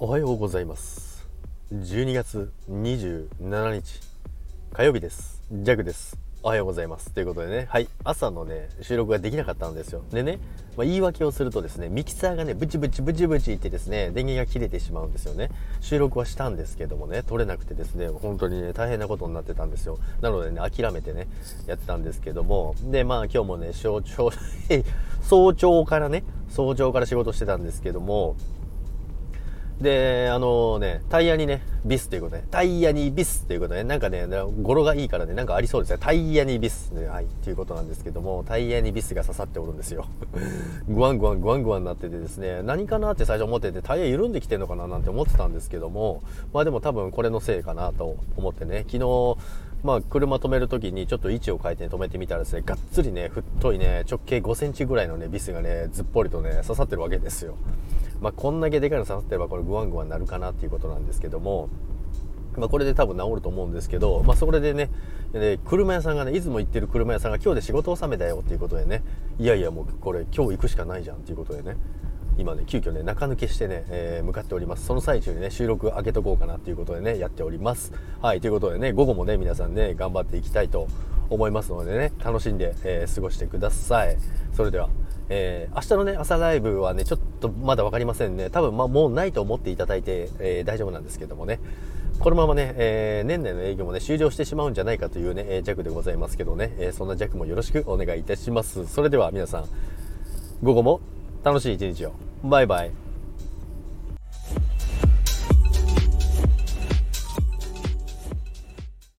おはようございます。12月27日火曜日です。ジャグです。おはようございます。ということでねはい朝のね収録ができなかったんですよ。でね、まあ、言い訳をするとですねミキサーがねブチブチブチブチってですね電源が切れてしまうんですよね。収録はしたんですけどもね撮れなくてですね本当にね大変なことになってたんですよ。なのでね諦めてねやってたんですけども。でまあ今日もね早朝 早朝からね早朝から仕事してたんですけどもで、あのね、タイヤにね、ビスということで、タイヤにビスということで、なんかね、語呂がいいからね、なんかありそうですね。タイヤにビス、ね、はい、ということなんですけども、タイヤにビスが刺さっておるんですよ。グワングワン、グワングワンになっててですね、何かなって最初思ってて、タイヤ緩んできてんのかななんて思ってたんですけども、まあでも多分これのせいかなと思ってね、昨日、まあ、車止める時にちょっと位置を変えて止めてみたらですね、がっつりね、太いね、直径5センチぐらいのね、ビスがね、ずっぽりとね、刺さってるわけですよ。まあ、こんだけでかいの刺さってればこれグワングワンなるかなっていうことなんですけども、まあ、これで多分治ると思うんですけど、まあ、それでねで車屋さんがねいつも行ってる車屋さんが今日で仕事納めだよっていうことでねいやいやもうこれ今日行くしかないじゃんっていうことでね今ね急遽ね中抜けしてね、えー、向かっております。その最中にね収録開けとこうかなっていうことでねやっております。はいということでね午後もね皆さんね頑張っていきたいと思いますのでね楽しんで、えー、過ごしてくださいそれではえー、明日のね、朝ライブはね、ちょっとまだ分かりませんね。多分、まあ、もうないと思っていただいて、えー、大丈夫なんですけどもね。このままね、えー、年内の営業もね、終了してしまうんじゃないかというね、え弱でございますけどね、えそんな弱もよろしくお願いいたします。それでは皆さん、午後も楽しい一日を。バイバイ。